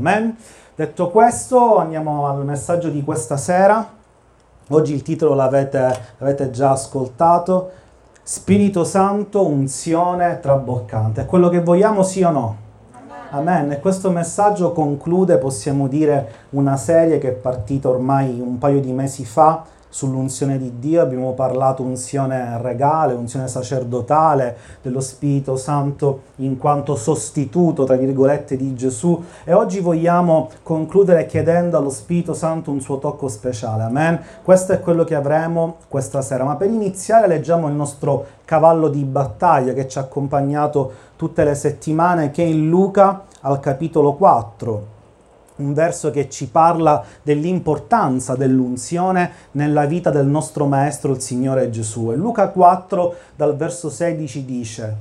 Amen. Detto questo, andiamo al messaggio di questa sera. Oggi il titolo l'avete, l'avete già ascoltato. Spirito Santo, unzione traboccante. È quello che vogliamo sì o no? Amen. E questo messaggio conclude, possiamo dire, una serie che è partita ormai un paio di mesi fa sull'unzione di Dio, abbiamo parlato unzione regale, unzione sacerdotale, dello Spirito Santo in quanto sostituto, tra virgolette, di Gesù. E oggi vogliamo concludere chiedendo allo Spirito Santo un suo tocco speciale, amen? Questo è quello che avremo questa sera, ma per iniziare leggiamo il nostro cavallo di battaglia che ci ha accompagnato tutte le settimane, che è in Luca al capitolo 4 un verso che ci parla dell'importanza dell'unzione nella vita del nostro Maestro, il Signore Gesù. E Luca 4 dal verso 16 dice,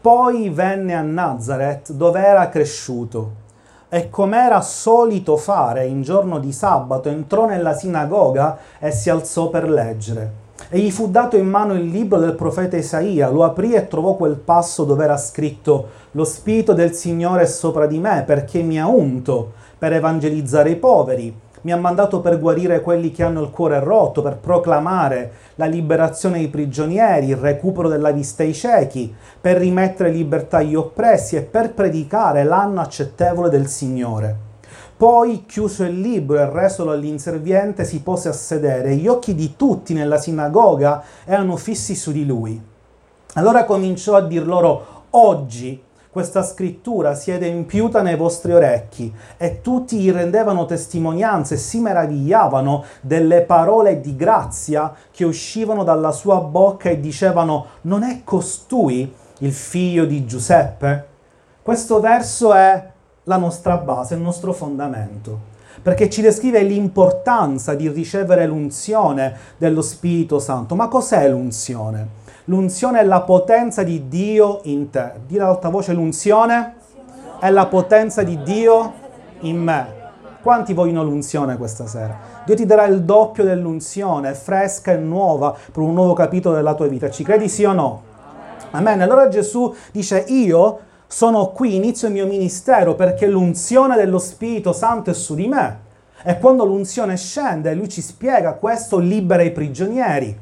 Poi venne a Nazareth dove era cresciuto e come era solito fare in giorno di sabato entrò nella sinagoga e si alzò per leggere. E gli fu dato in mano il libro del profeta Isaia, lo aprì e trovò quel passo dove era scritto Lo Spirito del Signore è sopra di me perché mi ha unto per evangelizzare i poveri, mi ha mandato per guarire quelli che hanno il cuore rotto, per proclamare la liberazione ai prigionieri, il recupero della vista ai ciechi, per rimettere libertà agli oppressi e per predicare l'anno accettevole del Signore. Poi, chiuso il libro e resolo all'inserviente, si pose a sedere gli occhi di tutti nella sinagoga erano fissi su di lui. Allora cominciò a dir loro, oggi questa scrittura si è adempiuta nei vostri orecchi e tutti gli rendevano testimonianza e si meravigliavano delle parole di grazia che uscivano dalla sua bocca e dicevano non è costui il figlio di Giuseppe? Questo verso è la nostra base, il nostro fondamento perché ci descrive l'importanza di ricevere l'unzione dello Spirito Santo. Ma cos'è l'unzione? L'unzione è la potenza di Dio in te. Dì ad alta voce l'unzione è la potenza di Dio in me. Quanti vogliono l'unzione questa sera? Dio ti darà il doppio dell'unzione, fresca e nuova, per un nuovo capitolo della tua vita. Ci credi sì o no? Amen. Allora Gesù dice, io sono qui, inizio il mio ministero perché l'unzione dello Spirito Santo è su di me. E quando l'unzione scende, lui ci spiega, questo libera i prigionieri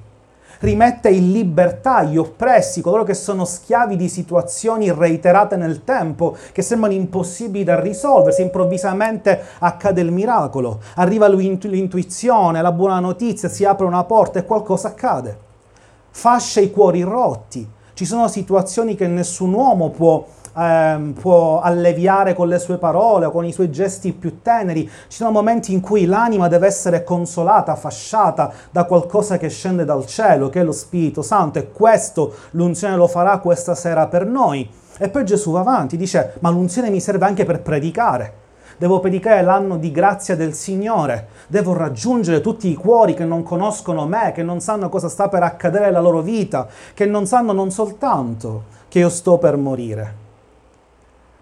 rimette in libertà gli oppressi, coloro che sono schiavi di situazioni reiterate nel tempo, che sembrano impossibili da risolversi, improvvisamente accade il miracolo, arriva l'intuizione, la buona notizia, si apre una porta e qualcosa accade. Fascia i cuori rotti, ci sono situazioni che nessun uomo può ehm, può alleviare con le sue parole o con i suoi gesti più teneri. Ci sono momenti in cui l'anima deve essere consolata, fasciata da qualcosa che scende dal cielo, che è lo Spirito Santo, e questo l'unzione lo farà questa sera per noi. E poi Gesù va avanti, dice, ma l'unzione mi serve anche per predicare. Devo predicare l'anno di grazia del Signore. Devo raggiungere tutti i cuori che non conoscono me, che non sanno cosa sta per accadere nella loro vita, che non sanno non soltanto che io sto per morire,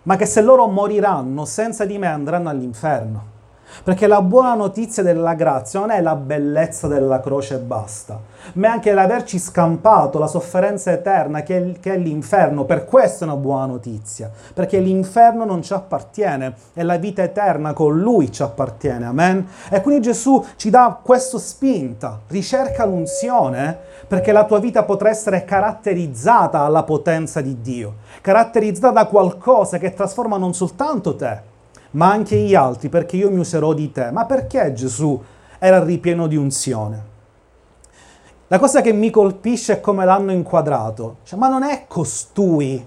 ma che se loro moriranno senza di me andranno all'inferno. Perché la buona notizia della grazia non è la bellezza della croce e basta, ma è anche l'averci scampato la sofferenza eterna che è, l'inferno. Per questo è una buona notizia, perché l'inferno non ci appartiene e la vita eterna con lui ci appartiene. Amen. E quindi Gesù ci dà questa spinta, ricerca l'unzione perché la tua vita potrà essere caratterizzata alla potenza di Dio, caratterizzata da qualcosa che trasforma non soltanto te, ma anche gli altri, perché io mi userò di te. Ma perché Gesù era ripieno di unzione? La cosa che mi colpisce è come l'hanno inquadrato. Cioè, ma non è costui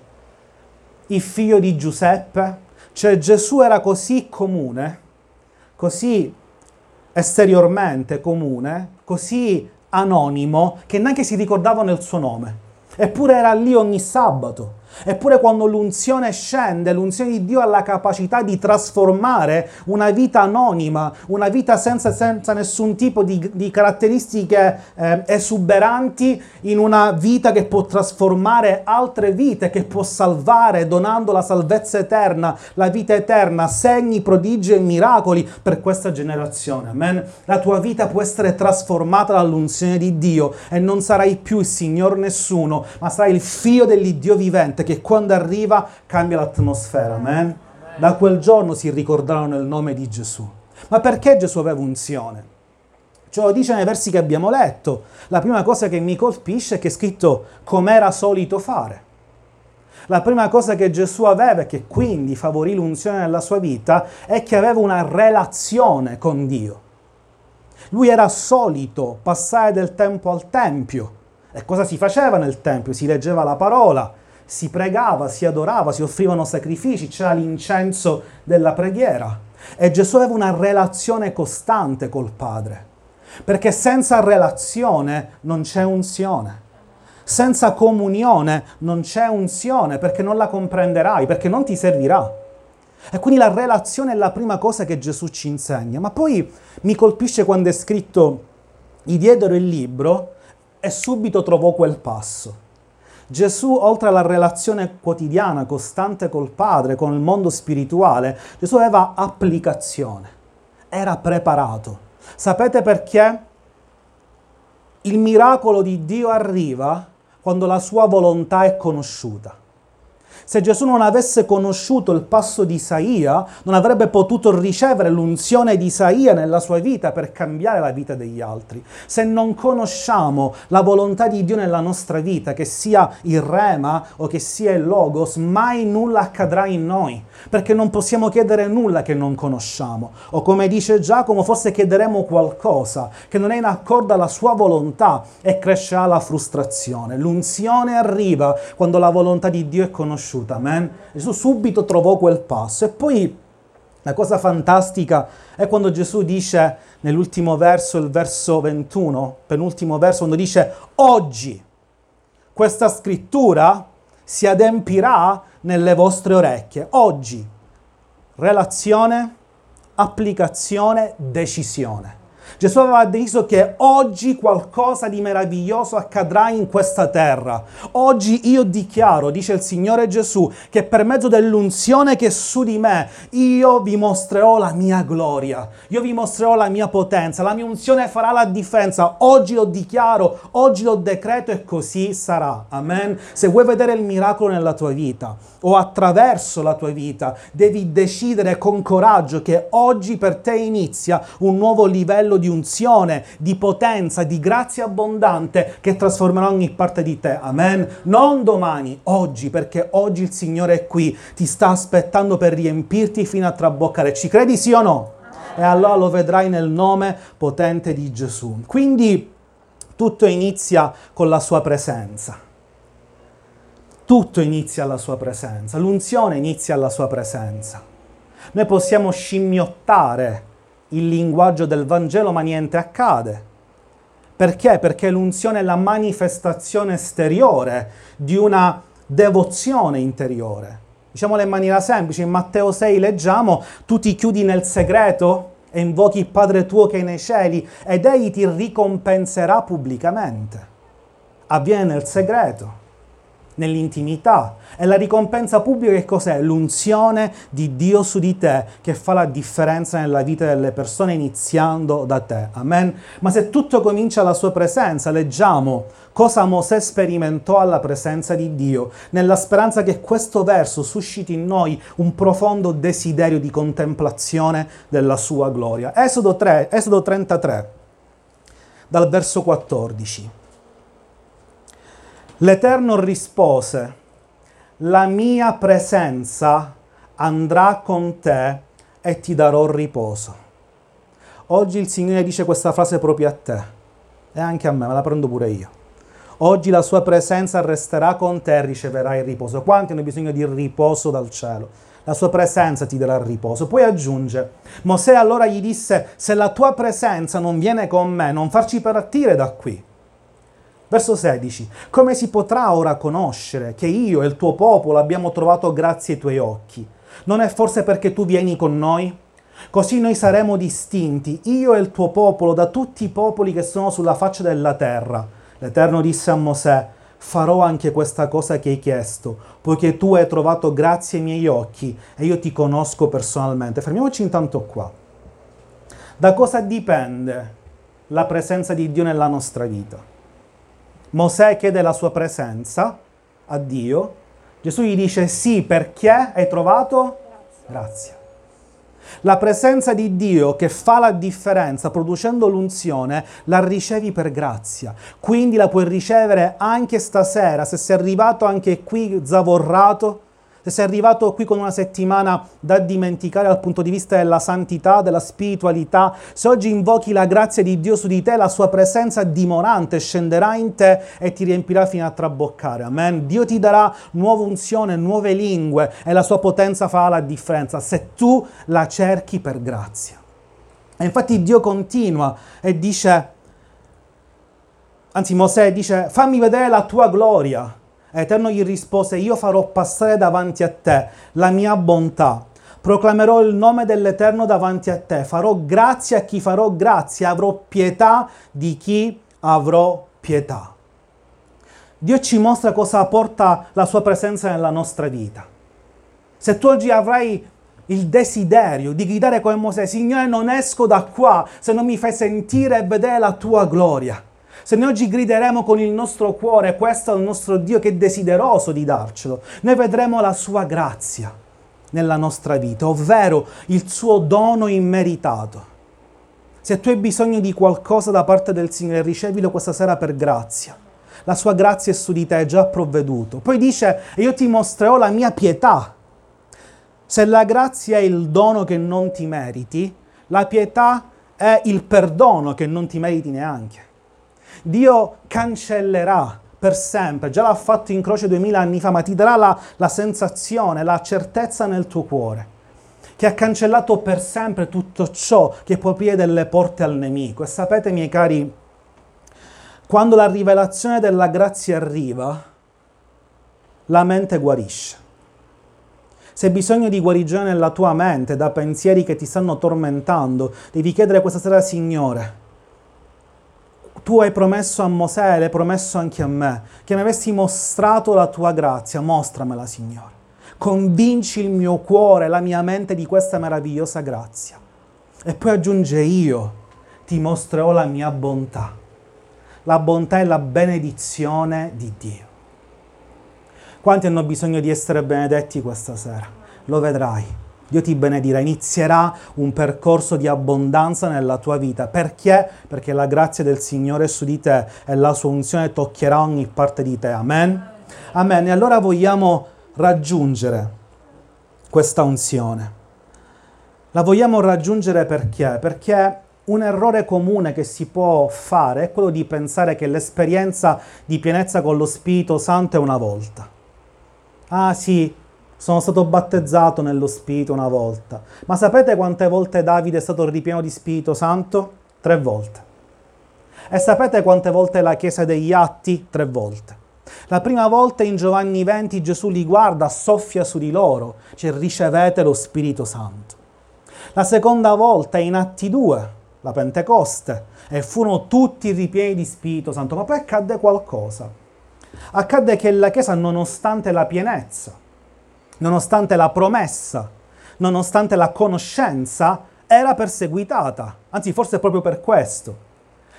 il figlio di Giuseppe? Cioè Gesù era così comune, così esteriormente comune, così anonimo, che neanche si ricordavano il suo nome. Eppure era lì ogni sabato Eppure quando l'unzione scende, l'unzione di Dio ha la capacità di trasformare una vita anonima, una vita senza, senza nessun tipo di, di caratteristiche eh, esuberanti, in una vita che può trasformare altre vite, che può salvare donando la salvezza eterna, la vita eterna, segni, prodigi e miracoli per questa generazione. Amen. La tua vita può essere trasformata dall'unzione di Dio e non sarai più il Signor nessuno, ma sarai il figlio dell'Iddio vivente che quando arriva cambia l'atmosfera. Amen. Da quel giorno si ricordarono il nome di Gesù. Ma perché Gesù aveva unzione? Ce lo dice nei versi che abbiamo letto. La prima cosa che mi colpisce è che è scritto come era solito fare. La prima cosa che Gesù aveva e che quindi favorì l'unzione nella sua vita è che aveva una relazione con Dio. Lui era solito passare del tempo al Tempio. E cosa si faceva nel Tempio? Si leggeva la parola, si pregava, si adorava, si offrivano sacrifici, c'era l'incenso della preghiera. E Gesù aveva una relazione costante col Padre. Perché senza relazione non c'è unzione. Senza comunione non c'è unzione perché non la comprenderai, perché non ti servirà. E quindi la relazione è la prima cosa che Gesù ci insegna. Ma poi mi colpisce quando è scritto, gli diedero il libro e subito trovò quel passo. Gesù, oltre alla relazione quotidiana, costante col Padre, con il mondo spirituale, Gesù aveva applicazione, era preparato. Sapete perché? Il miracolo di Dio arriva quando la sua volontà è conosciuta. Se Gesù non avesse conosciuto il passo di Isaia, non avrebbe potuto ricevere l'unzione di Isaia nella sua vita per cambiare la vita degli altri. Se non conosciamo la volontà di Dio nella nostra vita, che sia il rema o che sia il logos, mai nulla accadrà in noi, perché non possiamo chiedere nulla che non conosciamo. O come dice Giacomo, forse chiederemo qualcosa che non è in accordo alla sua volontà e crescerà la frustrazione. L'unzione arriva quando la volontà di Dio è conosciuta conosciuta, amen? Gesù subito trovò quel passo. E poi la cosa fantastica è quando Gesù dice nell'ultimo verso, il verso 21, penultimo verso, quando dice oggi questa scrittura si adempirà nelle vostre orecchie. Oggi, relazione, applicazione, decisione. Gesù aveva deciso che oggi qualcosa di meraviglioso accadrà in questa terra. Oggi io dichiaro, dice il Signore Gesù, che per mezzo dell'unzione che è su di me, io vi mostrerò la mia gloria, io vi mostrerò la mia potenza, la mia unzione farà la differenza. Oggi lo dichiaro, oggi lo decreto e così sarà. Amen. Se vuoi vedere il miracolo nella tua vita o attraverso la tua vita, devi decidere con coraggio che oggi per te inizia un nuovo livello di unzione, di potenza, di grazia abbondante che trasformerà ogni parte di te. Amen. Non domani, oggi, perché oggi il Signore è qui, ti sta aspettando per riempirti fino a traboccare. Ci credi sì o no? E allora lo vedrai nel nome potente di Gesù. Quindi tutto inizia con la sua presenza. Tutto inizia alla sua presenza, l'unzione inizia alla sua presenza. Noi possiamo scimmiottare il linguaggio del Vangelo, ma niente accade. Perché? Perché l'unzione è la manifestazione esteriore di una devozione interiore. Diciamolo in maniera semplice, in Matteo 6 leggiamo, tu ti chiudi nel segreto e invochi il Padre tuo che è nei cieli ed egli ti ricompenserà pubblicamente. Avviene nel segreto nell'intimità. E la ricompensa pubblica che cos'è? L'unzione di Dio su di te che fa la differenza nella vita delle persone iniziando da te. Amen. Ma se tutto comincia alla sua presenza, leggiamo cosa Mosè sperimentò alla presenza di Dio, nella speranza che questo verso susciti in noi un profondo desiderio di contemplazione della sua gloria. Esodo, 3, Esodo 33, dal verso 14. L'Eterno rispose, la mia presenza andrà con te e ti darò riposo. Oggi il Signore dice questa frase proprio a te e anche a me, me la prendo pure io. Oggi la sua presenza resterà con te e riceverai riposo. Quanti hanno bisogno di riposo dal cielo? La sua presenza ti darà riposo. Poi aggiunge, Mosè allora gli disse, se la tua presenza non viene con me, non farci partire da qui. Verso 16. Come si potrà ora conoscere che io e il tuo popolo abbiamo trovato grazie ai tuoi occhi? Non è forse perché tu vieni con noi? Così noi saremo distinti, io e il tuo popolo, da tutti i popoli che sono sulla faccia della terra. L'Eterno disse a Mosè, farò anche questa cosa che hai chiesto, poiché tu hai trovato grazie ai miei occhi e io ti conosco personalmente. Fermiamoci intanto qua. Da cosa dipende la presenza di Dio nella nostra vita? Mosè chiede la sua presenza a Dio, Gesù gli dice sì perché hai trovato grazia. La presenza di Dio che fa la differenza producendo l'unzione la ricevi per grazia. Quindi la puoi ricevere anche stasera se sei arrivato anche qui zavorrato se sei arrivato qui con una settimana da dimenticare dal punto di vista della santità, della spiritualità, se oggi invochi la grazia di Dio su di te, la sua presenza dimorante scenderà in te e ti riempirà fino a traboccare. Amen. Dio ti darà nuova unzione, nuove lingue e la sua potenza farà la differenza se tu la cerchi per grazia. E infatti Dio continua e dice, anzi Mosè dice, fammi vedere la tua gloria. Eterno gli rispose, io farò passare davanti a te la mia bontà. Proclamerò il nome dell'Eterno davanti a te. Farò grazia a chi farò grazia. Avrò pietà di chi avrò pietà. Dio ci mostra cosa porta la sua presenza nella nostra vita. Se tu oggi avrai il desiderio di gridare come Mosè, Signore non esco da qua se non mi fai sentire e vedere la tua gloria. Se noi oggi grideremo con il nostro cuore, questo è il nostro Dio che è desideroso di darcelo, noi vedremo la sua grazia nella nostra vita, ovvero il suo dono immeritato. Se tu hai bisogno di qualcosa da parte del Signore, ricevilo questa sera per grazia. La sua grazia è su di te, è già provveduto. Poi dice, io ti mostrerò la mia pietà. Se la grazia è il dono che non ti meriti, la pietà è il perdono che non ti meriti neanche. Dio cancellerà per sempre, già l'ha fatto in croce duemila anni fa, ma ti darà la, la sensazione, la certezza nel tuo cuore, che ha cancellato per sempre tutto ciò che può aprire delle porte al nemico. E sapete, miei cari, quando la rivelazione della grazia arriva, la mente guarisce. Se hai bisogno di guarigione nella tua mente da pensieri che ti stanno tormentando, devi chiedere questa sera, Signore, tu hai promesso a Mosè, l'hai promesso anche a me, che mi avessi mostrato la tua grazia, mostramela Signore. Convinci il mio cuore, la mia mente di questa meravigliosa grazia. E poi aggiunge io, ti mostrerò la mia bontà. La bontà è la benedizione di Dio. Quanti hanno bisogno di essere benedetti questa sera? Lo vedrai. Dio ti benedirà, inizierà un percorso di abbondanza nella tua vita. Perché? Perché la grazia del Signore su di te e la sua unzione toccherà ogni parte di te. Amen? Amen. E allora vogliamo raggiungere questa unzione. La vogliamo raggiungere perché? Perché un errore comune che si può fare è quello di pensare che l'esperienza di pienezza con lo Spirito Santo è una volta. Ah sì, sono stato battezzato nello Spirito una volta. Ma sapete quante volte Davide è stato ripieno di Spirito Santo? Tre volte. E sapete quante volte la Chiesa degli Atti? Tre volte. La prima volta in Giovanni 20 Gesù li guarda, soffia su di loro, cioè ricevete lo Spirito Santo. La seconda volta in Atti 2, la Pentecoste, e furono tutti ripieni di Spirito Santo. Ma poi accadde qualcosa. Accadde che la Chiesa, nonostante la pienezza, nonostante la promessa, nonostante la conoscenza, era perseguitata, anzi forse proprio per questo.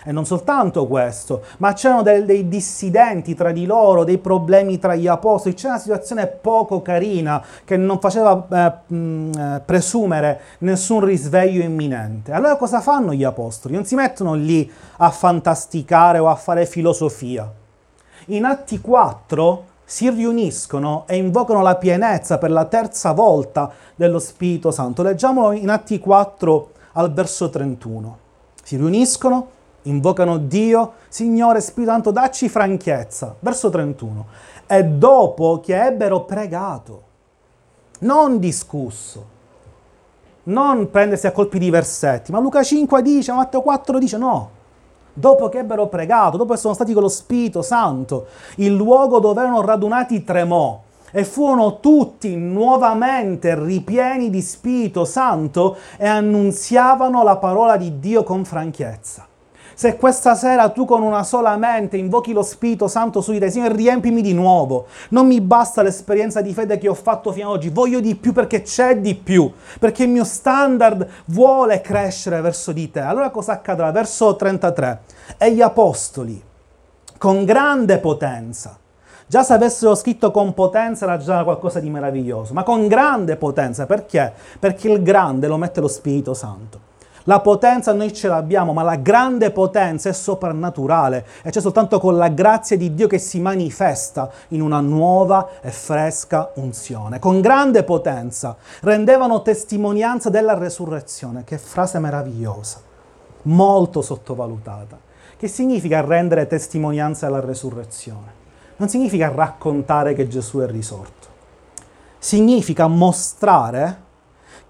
E non soltanto questo, ma c'erano dei, dei, dissidenti tra di loro, dei problemi tra gli apostoli, c'era una situazione poco carina che non faceva eh, eh, presumere nessun risveglio imminente. Allora cosa fanno gli apostoli? Non si mettono lì a fantasticare o a fare filosofia. In Atti 4 si riuniscono e invocano la pienezza per la terza volta dello Spirito Santo. Leggiamolo in Atti 4 al verso 31. Si riuniscono, invocano Dio, Signore Spirito Santo, dacci franchezza. Verso 31. E dopo che ebbero pregato, non discusso, non prendersi a colpi di versetti, ma Luca 5 dice, Matteo 4 dice no dopo che ebbero pregato, dopo che sono stati con lo Spirito Santo, il luogo dove erano radunati tremò e furono tutti nuovamente ripieni di Spirito Santo e annunziavano la parola di Dio con franchezza. Se questa sera tu con una sola mente invochi lo Spirito Santo su di te, Signore, riempimi di nuovo. Non mi basta l'esperienza di fede che ho fatto fino ad oggi, voglio di più perché c'è di più, perché il mio standard vuole crescere verso di te. Allora cosa accadrà? Verso 33. E gli apostoli, con grande potenza, Già se avessero scritto con potenza era già qualcosa di meraviglioso, ma con grande potenza, perché? Perché il grande lo mette lo Spirito Santo. La potenza noi ce l'abbiamo, ma la grande potenza è soprannaturale e c'è soltanto con la grazia di Dio che si manifesta in una nuova e fresca unzione. Con grande potenza rendevano testimonianza della resurrezione. Che frase meravigliosa, molto sottovalutata. Che significa rendere testimonianza della resurrezione? Non significa raccontare che Gesù è risorto. Significa mostrare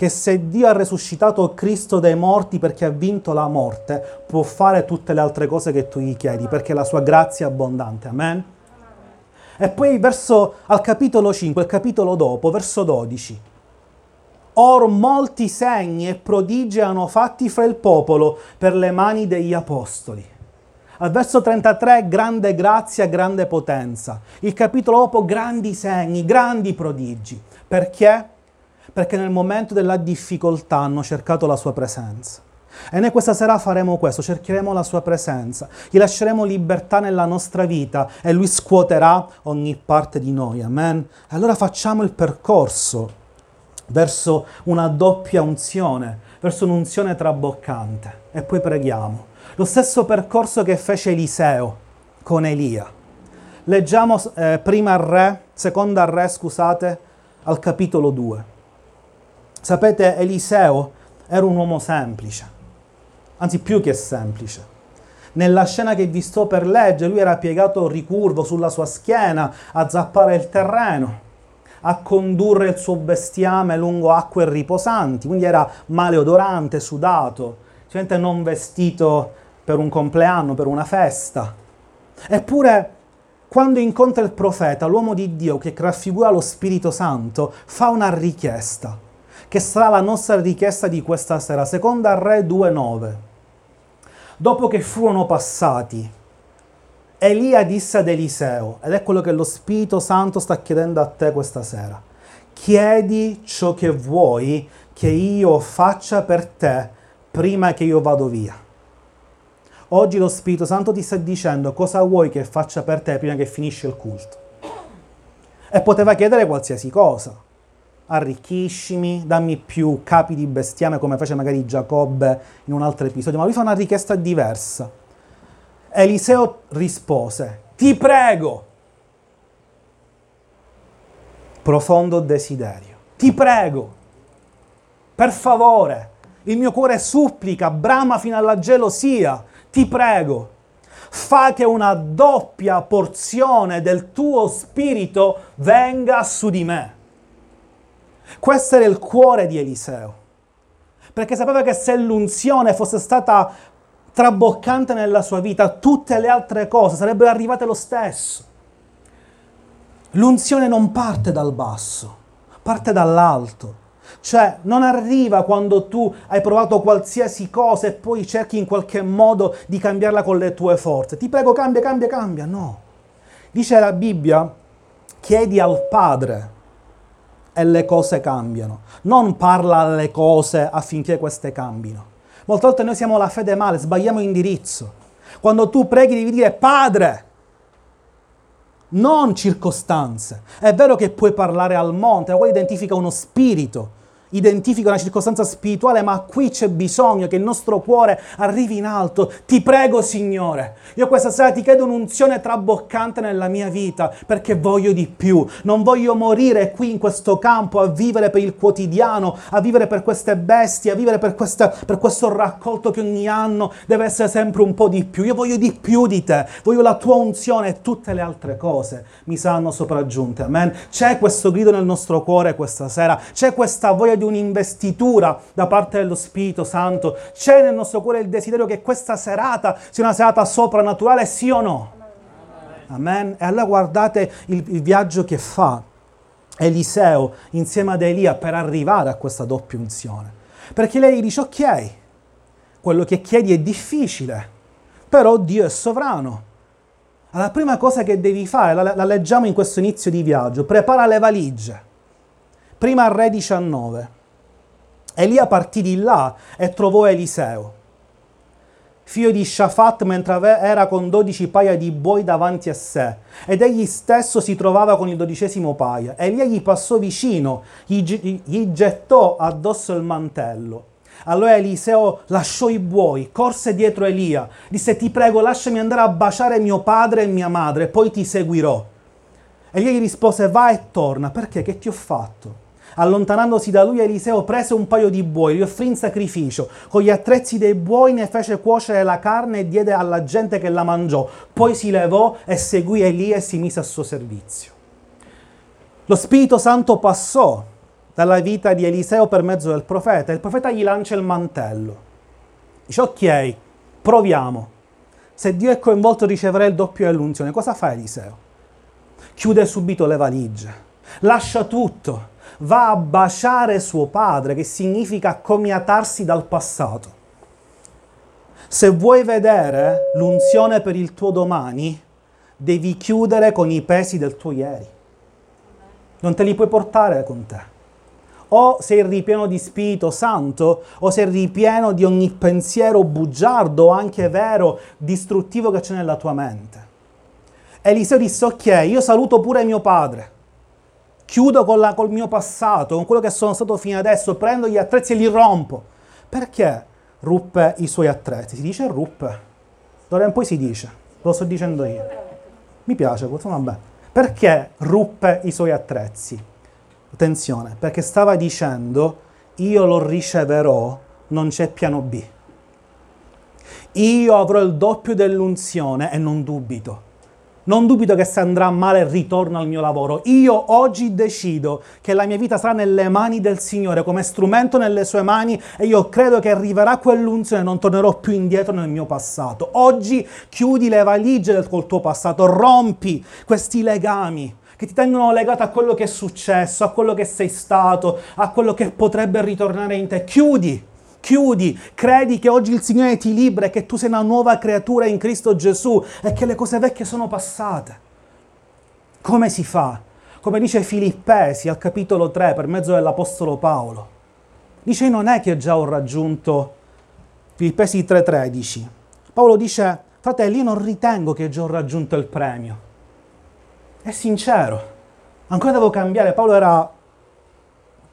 che se Dio ha resuscitato Cristo dai morti perché ha vinto la morte, può fare tutte le altre cose che tu gli chiedi, perché la sua grazia è abbondante. Amen? E poi verso, al capitolo 5, il capitolo dopo, verso 12. Or molti segni e prodigi hanno fatti fra il popolo per le mani degli apostoli. Al verso 33, grande grazia, grande potenza. Il capitolo dopo, grandi segni, grandi prodigi. Perché? Perché nel momento della difficoltà hanno cercato la sua presenza. E noi questa sera faremo questo, cercheremo la sua presenza, gli lasceremo libertà nella nostra vita e lui scuoterà ogni parte di noi. Amen. E allora facciamo il percorso verso una doppia unzione, verso un'unzione traboccante e poi preghiamo. Lo stesso percorso che fece Eliseo con Elia. Leggiamo eh, prima Re, seconda Re, scusate, al capitolo 2. Sapete, Eliseo era un uomo semplice, anzi più che semplice. Nella scena che vi sto per leggere, lui era piegato ricurvo sulla sua schiena a zappare il terreno, a condurre il suo bestiame lungo acque riposanti, quindi era maleodorante, sudato, sicuramente non vestito per un compleanno, per una festa. Eppure, quando incontra il profeta, l'uomo di Dio che raffigura lo Spirito Santo, fa una richiesta che sarà la nostra richiesta di questa sera. Seconda Re 2.9. Dopo che furono passati, Elia disse ad Eliseo, ed è quello che lo Spirito Santo sta chiedendo a te questa sera, chiedi ciò che vuoi che io faccia per te prima che io vado via. Oggi lo Spirito Santo ti sta dicendo cosa vuoi che faccia per te prima che finisce il culto. E poteva chiedere qualsiasi cosa arricchiscimi, dammi più capi di bestiame come fece magari Giacobbe in un altro episodio, ma lui fa una richiesta diversa. Eliseo rispose, ti prego, profondo desiderio, ti prego, per favore, il mio cuore supplica, brama fino alla gelosia, ti prego, fa che una doppia porzione del tuo spirito venga su di me. Questo era il cuore di Eliseo, perché sapeva che se l'unzione fosse stata traboccante nella sua vita, tutte le altre cose sarebbero arrivate lo stesso. L'unzione non parte dal basso, parte dall'alto. Cioè non arriva quando tu hai provato qualsiasi cosa e poi cerchi in qualche modo di cambiarla con le tue forze. Ti prego cambia, cambia, cambia. No. Dice la Bibbia, chiedi al Padre e le cose cambiano. Non parla alle cose affinché queste cambino. Molte volte noi siamo la fede male, sbagliamo indirizzo. Quando tu preghi devi dire Padre, non circostanze. È vero che puoi parlare al monte, ma poi identifica uno spirito identifica una circostanza spirituale, ma qui c'è bisogno che il nostro cuore arrivi in alto. Ti prego, Signore, io questa sera ti chiedo un'unzione traboccante nella mia vita, perché voglio di più. Non voglio morire qui in questo campo a vivere per il quotidiano, a vivere per queste bestie, a vivere per, questa, per questo raccolto che ogni anno deve essere sempre un po' di più. Io voglio di più di te, voglio la tua unzione e tutte le altre cose mi saranno sopraggiunte. Amen. C'è questo grido nel nostro cuore questa sera, c'è questa voglia di di un'investitura da parte dello Spirito Santo. C'è nel nostro cuore il desiderio che questa serata sia una serata soprannaturale, sì o no? Amen. E allora guardate il, il viaggio che fa Eliseo insieme ad Elia per arrivare a questa doppia unzione. Perché lei dice, ok, quello che chiedi è difficile, però Dio è sovrano. La prima cosa che devi fare, la, la leggiamo in questo inizio di viaggio, prepara le valigie. Prima Re 19. Elia partì di là e trovò Eliseo. figlio di Shafat, mentre era con dodici paia di buoi davanti a sé, ed egli stesso si trovava con il dodicesimo paia. Elia gli passò vicino, gli, gli gettò addosso il mantello. Allora Eliseo lasciò i buoi, corse dietro Elia, disse ti prego lasciami andare a baciare mio padre e mia madre, poi ti seguirò. Elia gli rispose va e torna, perché che ti ho fatto? Allontanandosi da lui, Eliseo prese un paio di buoi, li offrì in sacrificio. Con gli attrezzi dei buoi ne fece cuocere la carne e diede alla gente che la mangiò. Poi si levò e seguì Elia e si mise a suo servizio. Lo Spirito Santo passò dalla vita di Eliseo per mezzo del profeta. Il profeta gli lancia il mantello. Dice ok, proviamo. Se Dio è coinvolto riceverà il doppio dell'unzione. Cosa fa Eliseo? Chiude subito le valigie, lascia tutto va a baciare suo padre, che significa accomiatarsi dal passato. Se vuoi vedere l'unzione per il tuo domani, devi chiudere con i pesi del tuo ieri. Non te li puoi portare con te. O sei ripieno di Spirito Santo, o sei ripieno di ogni pensiero bugiardo, anche vero, distruttivo che c'è nella tua mente. Eliseo disse, ok, io saluto pure mio padre chiudo la, col mio passato, con quello che sono stato fino adesso, prendo gli attrezzi e li rompo. Perché ruppe i suoi attrezzi? Si dice ruppe. D'ora in poi si dice, lo sto dicendo io. Mi piace questo, vabbè. Perché ruppe i suoi attrezzi? Attenzione, perché stava dicendo io lo riceverò, non c'è piano B. Io avrò il doppio dell'unzione e non dubito. Non dubito che se andrà male ritorno al mio lavoro. Io oggi decido che la mia vita sarà nelle mani del Signore, come strumento nelle sue mani e io credo che arriverà quell'unzione e non tornerò più indietro nel mio passato. Oggi chiudi le valigie col tuo passato, rompi questi legami che ti tengono legato a quello che è successo, a quello che sei stato, a quello che potrebbe ritornare in te. Chiudi chiudi, credi che oggi il Signore ti libera che tu sei una nuova creatura in Cristo Gesù e che le cose vecchie sono passate. Come si fa? Come dice Filippesi al capitolo 3 per mezzo dell'Apostolo Paolo. Dice non è che già ho raggiunto Filippesi 3:13. Paolo dice, fratelli, io non ritengo che già ho raggiunto il premio. È sincero. Ancora devo cambiare. Paolo era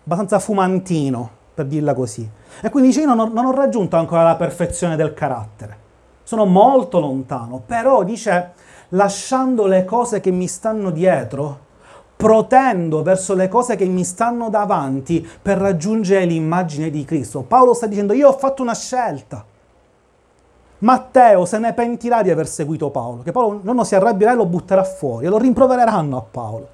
abbastanza fumantino per dirla così. E quindi dice, io non ho, non ho raggiunto ancora la perfezione del carattere, sono molto lontano, però dice, lasciando le cose che mi stanno dietro, protendo verso le cose che mi stanno davanti per raggiungere l'immagine di Cristo. Paolo sta dicendo, io ho fatto una scelta. Matteo se ne pentirà di aver seguito Paolo, che Paolo non si arrabbierà e lo butterà fuori, e lo rimprovereranno a Paolo.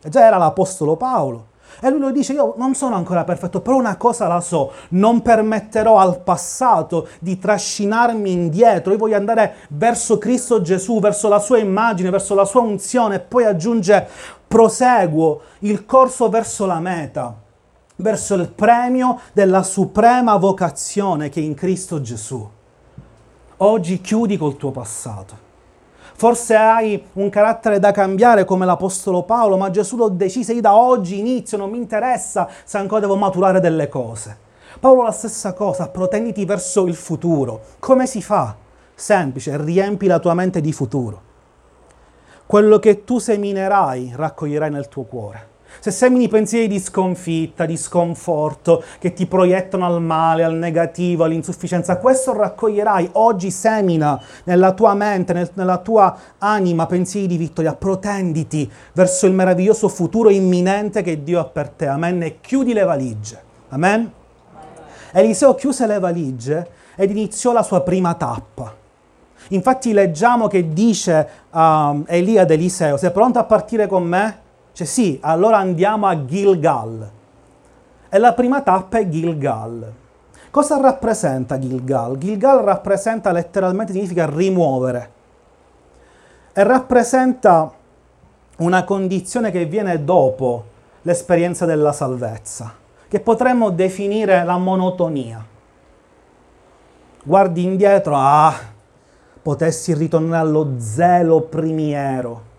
E già era l'Apostolo Paolo. E lui lo dice, io non sono ancora perfetto, però una cosa la so, non permetterò al passato di trascinarmi indietro, io voglio andare verso Cristo Gesù, verso la sua immagine, verso la sua unzione e poi aggiunge, proseguo il corso verso la meta, verso il premio della suprema vocazione che è in Cristo Gesù. Oggi chiudi col tuo passato. Forse hai un carattere da cambiare come l'Apostolo Paolo, ma Gesù lo decise, io da oggi inizio, non mi interessa se ancora devo maturare delle cose. Paolo la stessa cosa, protenditi verso il futuro. Come si fa? Semplice, riempi la tua mente di futuro. Quello che tu seminerai raccoglierai nel tuo cuore. Se semini pensieri di sconfitta, di sconforto, che ti proiettano al male, al negativo, all'insufficienza, questo raccoglierai. Oggi semina nella tua mente, nel, nella tua anima pensieri di vittoria. Protenditi verso il meraviglioso futuro imminente che Dio ha per te. Amen. E chiudi le valigie. Amen. Eliseo chiuse le valigie ed iniziò la sua prima tappa. Infatti leggiamo che dice um, Elia ad Eliseo, sei pronto a partire con me? Cioè sì, allora andiamo a Gilgal. E la prima tappa è Gilgal. Cosa rappresenta Gilgal? Gilgal rappresenta letteralmente, significa rimuovere. E rappresenta una condizione che viene dopo l'esperienza della salvezza, che potremmo definire la monotonia. Guardi indietro, ah, potessi ritornare allo zelo primiero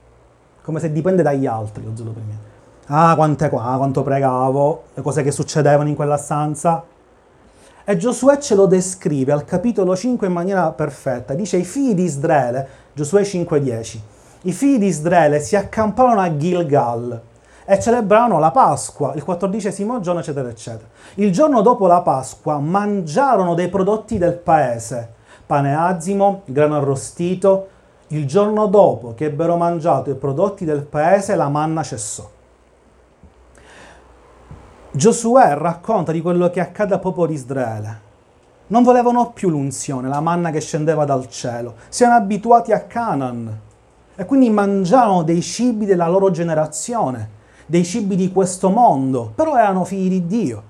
come se dipende dagli altri lo zelo prima. Ah, quante qua, quanto pregavo, le cose che succedevano in quella stanza. E Giosuè ce lo descrive al capitolo 5 in maniera perfetta. Dice i figli di Israele, Giosuè 5:10, i figli di Israele si accamparono a Gilgal e celebravano la Pasqua, il quattordicesimo giorno, eccetera, eccetera. Il giorno dopo la Pasqua mangiarono dei prodotti del paese, pane azimo, grano arrostito. Il giorno dopo che ebbero mangiato i prodotti del paese, la manna cessò. Giosuè racconta di quello che accade al popolo di Israele. Non volevano più l'unzione, la manna che scendeva dal cielo. Si erano abituati a Canaan e quindi mangiavano dei cibi della loro generazione, dei cibi di questo mondo, però erano figli di Dio.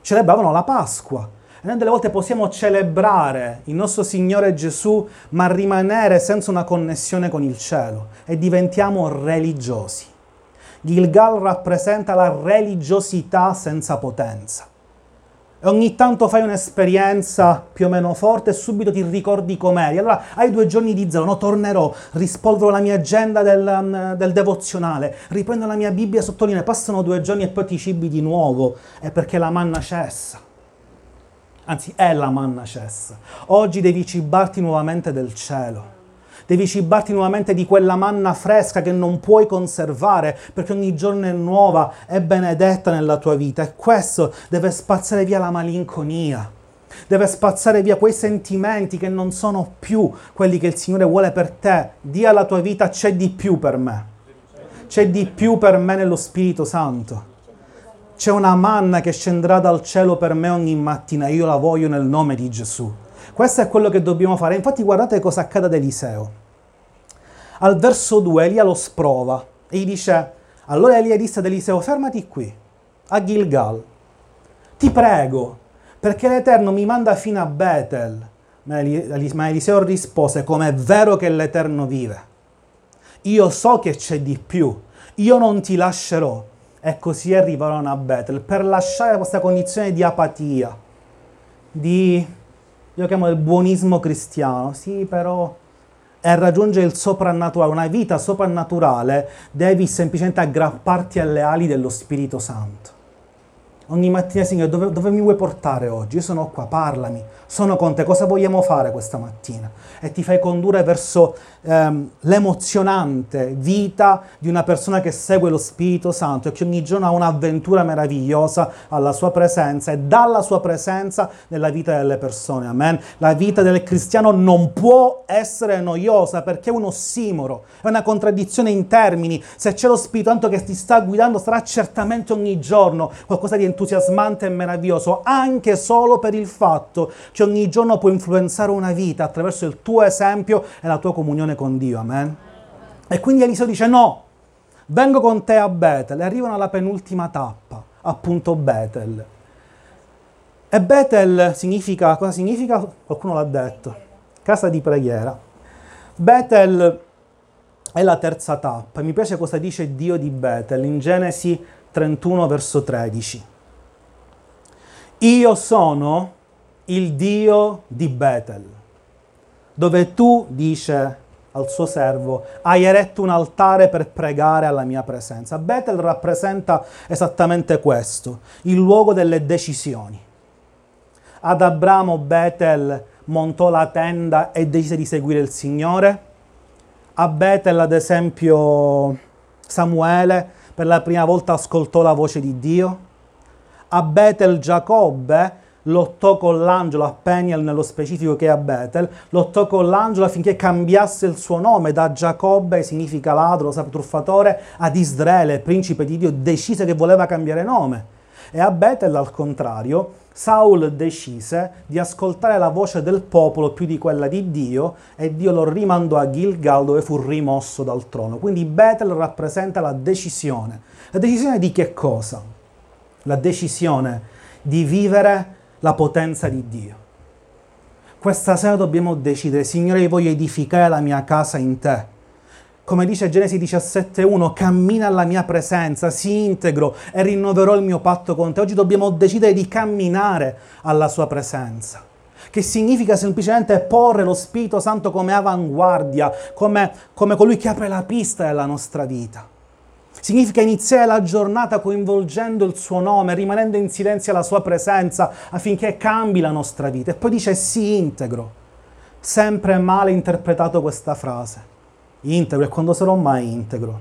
Celebravano la Pasqua. Noi delle volte possiamo celebrare il nostro Signore Gesù, ma rimanere senza una connessione con il cielo e diventiamo religiosi. Gilgal rappresenta la religiosità senza potenza. E ogni tanto fai un'esperienza più o meno forte e subito ti ricordi com'eri. Allora hai due giorni di zelo, no, tornerò, rispolvero la mia agenda del, um, del devozionale, riprendo la mia Bibbia, sottolineo, passano due giorni e poi ti cibi di nuovo. È perché la manna cessa. Anzi, è la manna cessa. Oggi devi cibarti nuovamente del cielo devi cibarti nuovamente di quella manna fresca che non puoi conservare perché ogni giorno è nuova e benedetta nella tua vita e questo deve spazzare via la malinconia. Deve spazzare via quei sentimenti che non sono più quelli che il Signore vuole per te. Dia alla tua vita c'è di più per me. C'è di più per me nello Spirito Santo. C'è una manna che scenderà dal cielo per me ogni mattina. Io la voglio nel nome di Gesù. Questo è quello che dobbiamo fare. Infatti guardate cosa accade ad Eliseo. Al verso 2 Elia lo sprova e gli dice, allora Elia disse ad Eliseo, fermati qui, a Gilgal. Ti prego, perché l'Eterno mi manda fino a Betel. Ma Eliseo rispose, come è vero che l'Eterno vive. Io so che c'è di più, io non ti lascerò. E così arrivarono a Betel per lasciare questa condizione di apatia, di io chiamo il buonismo cristiano, sì però e raggiungere il soprannaturale, una vita soprannaturale, devi semplicemente aggrapparti alle ali dello Spirito Santo. Ogni mattina, Signore, dove, dove, mi vuoi portare oggi? Io sono qua, parlami, sono con te, cosa vogliamo fare questa mattina? E ti fai condurre verso ehm, l'emozionante vita di una persona che segue lo Spirito Santo e che ogni giorno ha un'avventura meravigliosa alla sua presenza e dalla sua presenza nella vita delle persone. Amen. La vita del cristiano non può essere noiosa perché è un ossimoro, è una contraddizione in termini. Se c'è lo Spirito Santo che ti sta guidando, sarà certamente ogni giorno qualcosa di entusiasmante e meraviglioso, anche solo per il fatto che ogni giorno può influenzare una vita attraverso il tuo esempio e la tua comunione con Dio. Amen. E quindi Eliseo dice no, vengo con te a Betel e arrivano alla penultima tappa, appunto Betel. E Betel significa, cosa significa? Qualcuno l'ha detto, casa di preghiera. Betel è la terza tappa. Mi piace cosa dice Dio di Betel in Genesi 31 verso 13. Io sono il Dio di Betel, dove tu, dice al suo servo, hai eretto un altare per pregare alla mia presenza. Betel rappresenta esattamente questo, il luogo delle decisioni. Ad Abramo Betel montò la tenda e decise di seguire il Signore. A Betel, ad esempio, Samuele per la prima volta ascoltò la voce di Dio a Betel Giacobbe lottò con l'angelo a Peniel nello specifico che è a Betel, lottò con l'angelo affinché cambiasse il suo nome da Giacobbe, significa ladro, truffatore, ad Israele, principe di Dio, decise che voleva cambiare nome. E a Betel, al contrario, Saul decise di ascoltare la voce del popolo più di quella di Dio e Dio lo rimandò a Gilgal dove fu rimosso dal trono. Quindi Betel rappresenta la decisione. La decisione di che cosa? La decisione di vivere la potenza di Dio. Questa sera dobbiamo decidere, Signore, io voglio edificare la mia casa in te. Come dice Genesi 17.1, cammina alla mia presenza, si integro e rinnoverò il mio patto con te. Oggi dobbiamo decidere di camminare alla sua presenza che significa semplicemente porre lo Spirito Santo come avanguardia, come, come colui che apre la pista della nostra vita. Significa iniziare la giornata coinvolgendo il suo nome, rimanendo in silenzio alla sua presenza affinché cambi la nostra vita. E poi dice sì integro. Sempre male interpretato questa frase. Integro è quando sarò mai integro.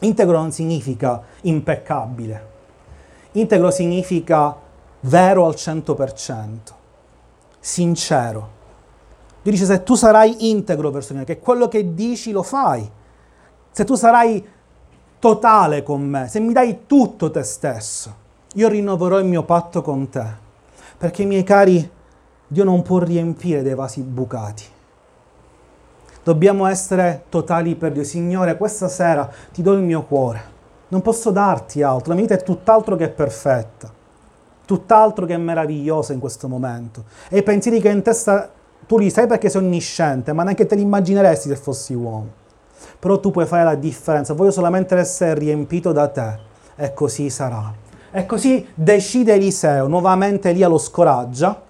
Integro non significa impeccabile. Integro significa vero al 100%, sincero. Dio dice se tu sarai integro verso me, che quello che dici lo fai, se tu sarai totale con me, se mi dai tutto te stesso, io rinnoverò il mio patto con te. Perché, miei cari, Dio non può riempire dei vasi bucati. Dobbiamo essere totali per Dio. Signore, questa sera ti do il mio cuore. Non posso darti altro. La mia vita è tutt'altro che perfetta, tutt'altro che meravigliosa in questo momento. E i pensieri che in testa tu li sai perché sei onnisciente, ma neanche te li immagineresti se fossi uomo. Però tu puoi fare la differenza. Voglio solamente essere riempito da te. E così sarà. E così decide Eliseo. Nuovamente Elia lo scoraggia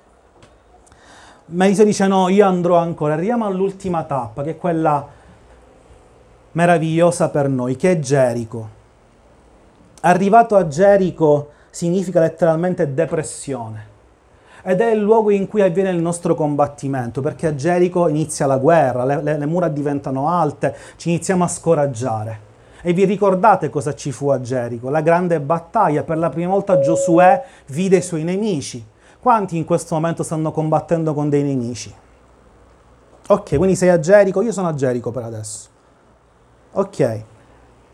ma Eliseo dice no, io andrò ancora. Arriviamo all'ultima tappa, che è quella meravigliosa per noi, che è Gerico. Arrivato a Gerico significa letteralmente depressione. Ed è il luogo in cui avviene il nostro combattimento, perché a Gerico inizia la guerra, le, le, le mura diventano alte, ci iniziamo a scoraggiare. E vi ricordate cosa ci fu a Gerico? La grande battaglia. Per la prima volta Giosuè vide i suoi nemici quanti in questo momento stanno combattendo con dei nemici? Ok, quindi sei a Gerico, io sono a Gerico per adesso. Ok,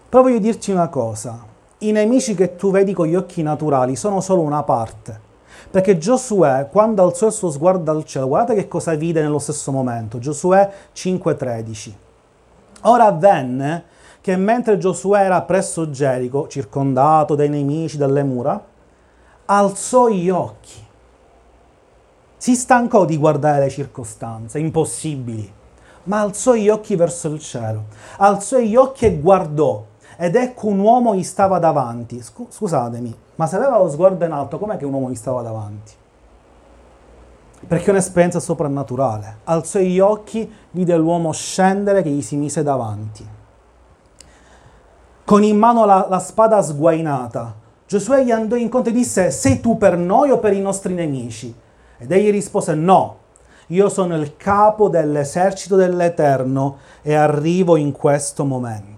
però voglio dirti una cosa, i nemici che tu vedi con gli occhi naturali sono solo una parte. Perché Giosuè, quando alzò il suo sguardo al cielo, guardate che cosa vide nello stesso momento. Giosuè 5:13. Ora avvenne che mentre Giosuè era presso Gerico, circondato dai nemici, dalle mura, alzò gli occhi si stancò di guardare le circostanze impossibili, ma alzò gli occhi verso il cielo, alzò gli occhi e guardò, ed ecco un uomo gli stava davanti. Scusatemi, ma se aveva lo sguardo in alto, com'è che un uomo gli stava davanti? Perché è un'esperienza soprannaturale. Alzò gli occhi, vide l'uomo scendere che gli si mise davanti. Con in mano la, la spada sguainata, Giosuè gli andò incontro e disse: Sei tu per noi o per i nostri nemici? Ed egli rispose no, io sono il capo dell'esercito dell'Eterno e arrivo in questo momento.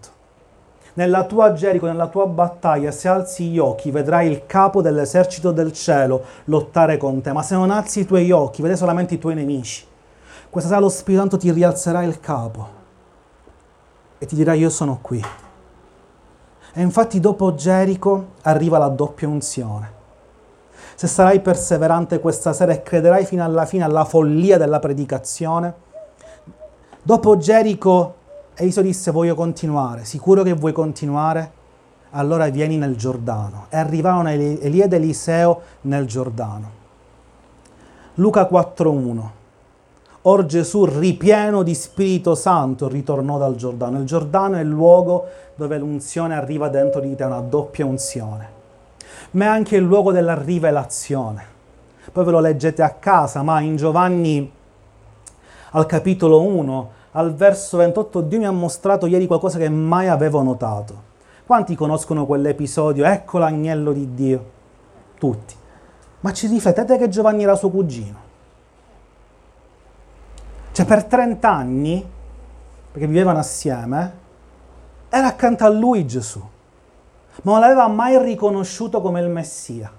Nella tua Gerico, nella tua battaglia, se alzi gli occhi, vedrai il capo dell'esercito del cielo lottare con te, ma se non alzi i tuoi occhi, vedrai solamente i tuoi nemici. Questa sera lo Spirito Santo ti rialzerà il capo e ti dirà io sono qui. E infatti dopo Gerico arriva la doppia unzione se sarai perseverante questa sera e crederai fino alla fine alla follia della predicazione. Dopo Gerico, Eliseo disse voglio continuare, sicuro che vuoi continuare? Allora vieni nel Giordano. E arrivarono Elia ed Eliseo nel Giordano. Luca 4.1 Or Gesù, ripieno di Spirito Santo, ritornò dal Giordano. Il Giordano è il luogo dove l'unzione arriva dentro di te, una doppia unzione ma è anche il luogo della rivelazione. Poi ve lo leggete a casa, ma in Giovanni al capitolo 1, al verso 28, Dio mi ha mostrato ieri qualcosa che mai avevo notato. Quanti conoscono quell'episodio? Ecco l'agnello di Dio. Tutti. Ma ci riflettete che Giovanni era suo cugino? Cioè per 30 anni, perché vivevano assieme, era accanto a lui Gesù ma non l'aveva mai riconosciuto come il Messia.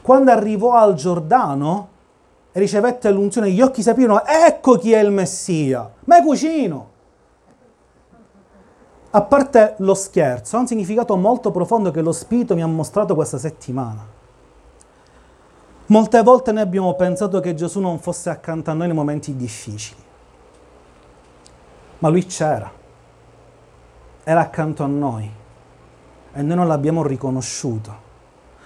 Quando arrivò al Giordano ricevette l'unzione, gli occhi si aprirono, ecco chi è il Messia, ma è cugino. A parte lo scherzo, ha un significato molto profondo che lo Spirito mi ha mostrato questa settimana. Molte volte noi abbiamo pensato che Gesù non fosse accanto a noi nei momenti difficili, ma lui c'era, era accanto a noi e noi non l'abbiamo riconosciuto,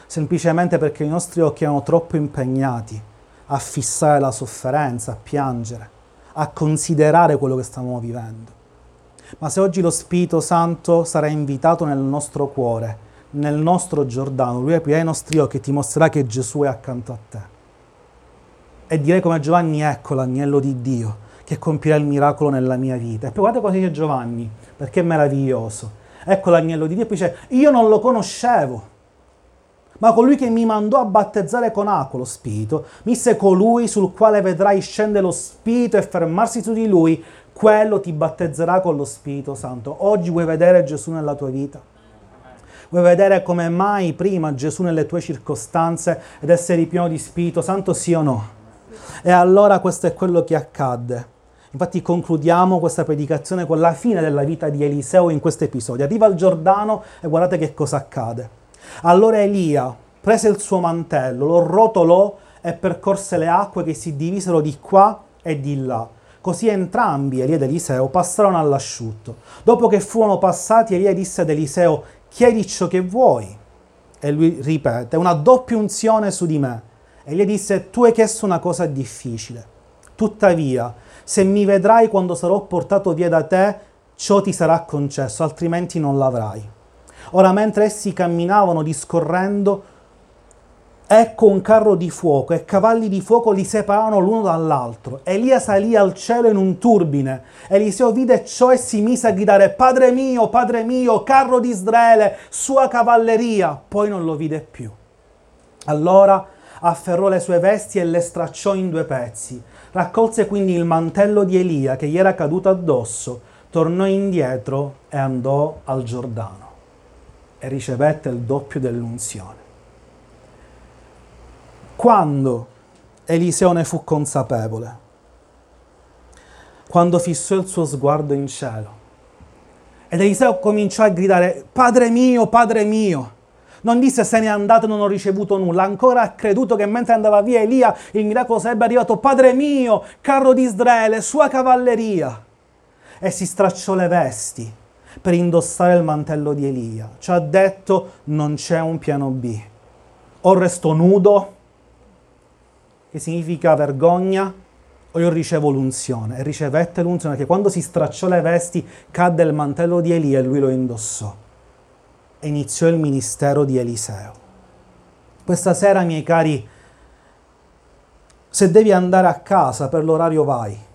semplicemente perché i nostri occhi erano troppo impegnati a fissare la sofferenza, a piangere, a considerare quello che stavamo vivendo. Ma se oggi lo Spirito Santo sarà invitato nel nostro cuore, nel nostro Giordano, lui aprirà i nostri occhi e ti mostrerà che Gesù è accanto a te. E direi come Giovanni, ecco l'agnello di Dio che compirà il miracolo nella mia vita. E poi guarda cosa dice Giovanni, perché è meraviglioso. ecco l'agnello di Dio, e poi dice, io non lo conoscevo. Ma colui che mi mandò a battezzare con acqua lo Spirito, disse colui sul quale vedrai scendere lo Spirito e fermarsi su di lui, quello ti battezzerà con lo Spirito Santo. Oggi vuoi vedere Gesù nella tua vita? Vuoi vedere come mai prima Gesù nelle tue circostanze ed essere pieno di Spirito Santo, sì o no? E allora questo è quello che accadde. Infatti concludiamo questa predicazione con la fine della vita di Eliseo in questo episodio. Arriva al Giordano e guardate che cosa accade. Allora Elia prese il suo mantello, lo rotolò e percorse le acque che si divisero di qua e di là. Così entrambi, Elia ed Eliseo, passarono all'asciutto. Dopo che furono passati, Elia disse ad Eliseo, chiedi ciò che vuoi. E lui ripete, una doppia unzione su di me. Elia disse, tu hai chiesto una cosa difficile. Tuttavia, se mi vedrai quando sarò portato via da te, ciò ti sarà concesso, altrimenti non l'avrai. Ora mentre essi camminavano discorrendo, ecco un carro di fuoco e cavalli di fuoco li separavano l'uno dall'altro. Elia salì al cielo in un turbine. Eliseo vide ciò e si mise a gridare, Padre mio, Padre mio, carro di Israele, sua cavalleria. Poi non lo vide più. Allora afferrò le sue vesti e le stracciò in due pezzi. Raccolse quindi il mantello di Elia che gli era caduto addosso, tornò indietro e andò al Giordano e ricevette il doppio dell'unzione. Quando Eliseo ne fu consapevole? Quando fissò il suo sguardo in cielo. Ed Eliseo cominciò a gridare, Padre mio, Padre mio. Non disse se n'è andato e non ho ricevuto nulla, ancora ha creduto che mentre andava via Elia il miracolo sarebbe arrivato, Padre mio, carro di Israele, sua cavalleria. E si stracciò le vesti per indossare il mantello di Elia. Ci ha detto non c'è un piano B. O resto nudo, che significa vergogna, o io ricevo l'unzione. E ricevette l'unzione che quando si stracciò le vesti cadde il mantello di Elia e lui lo indossò. E iniziò il ministero di Eliseo. Questa sera, miei cari, se devi andare a casa per l'orario vai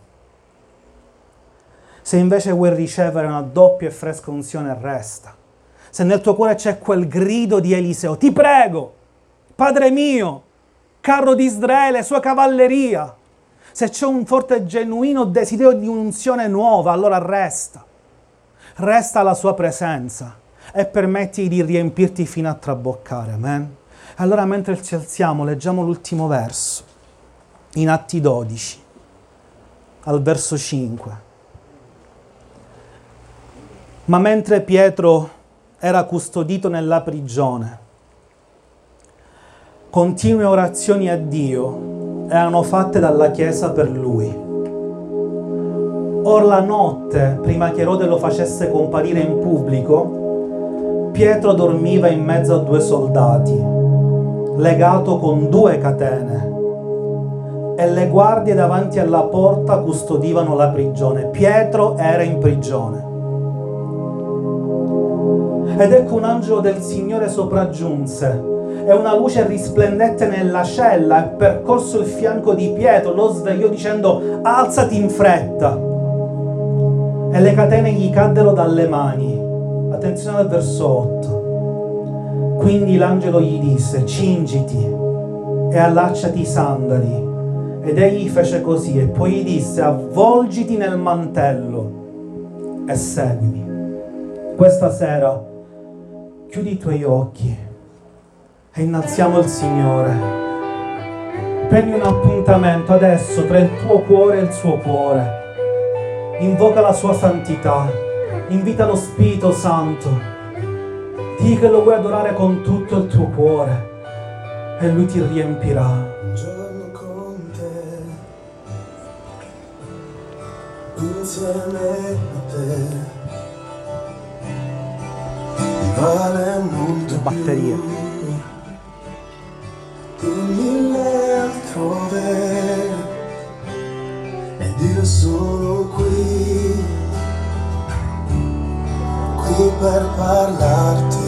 se invece vuoi ricevere una doppia e fresca unzione, resta. Se nel tuo cuore c'è quel grido di Eliseo, ti prego, Padre mio, carro di Israele, sua cavalleria. Se c'è un forte e genuino desiderio di unzione nuova, allora resta. Resta alla sua presenza e permetti di riempirti fino a traboccare. Amen. Allora mentre ci alziamo, leggiamo l'ultimo verso, in Atti 12, al verso 5. Ma mentre Pietro era custodito nella prigione, continue orazioni a Dio erano fatte dalla Chiesa per lui. Or la notte, prima che Erode lo facesse comparire in pubblico, Pietro dormiva in mezzo a due soldati, legato con due catene, e le guardie davanti alla porta custodivano la prigione. Pietro era in prigione. Ed ecco un angelo del Signore sopraggiunse e una luce risplendette nella cella e percorso il fianco di Pietro lo svegliò dicendo alzati in fretta. E le catene gli caddero dalle mani. Attenzione al verso 8. Quindi l'angelo gli disse cingiti e allacciati i sandali. Ed egli fece così e poi gli disse avvolgiti nel mantello e seguimi. Questa sera Chiudi i tuoi occhi e innalziamo il Signore. Prendi un appuntamento adesso tra il tuo cuore e il suo cuore. Invoca la sua santità. Invita lo Spirito Santo. Dì che lo vuoi adorare con tutto il tuo cuore e Lui ti riempirà. insieme a te batterie mille altrove. Ed io sono qui. Qui per parlare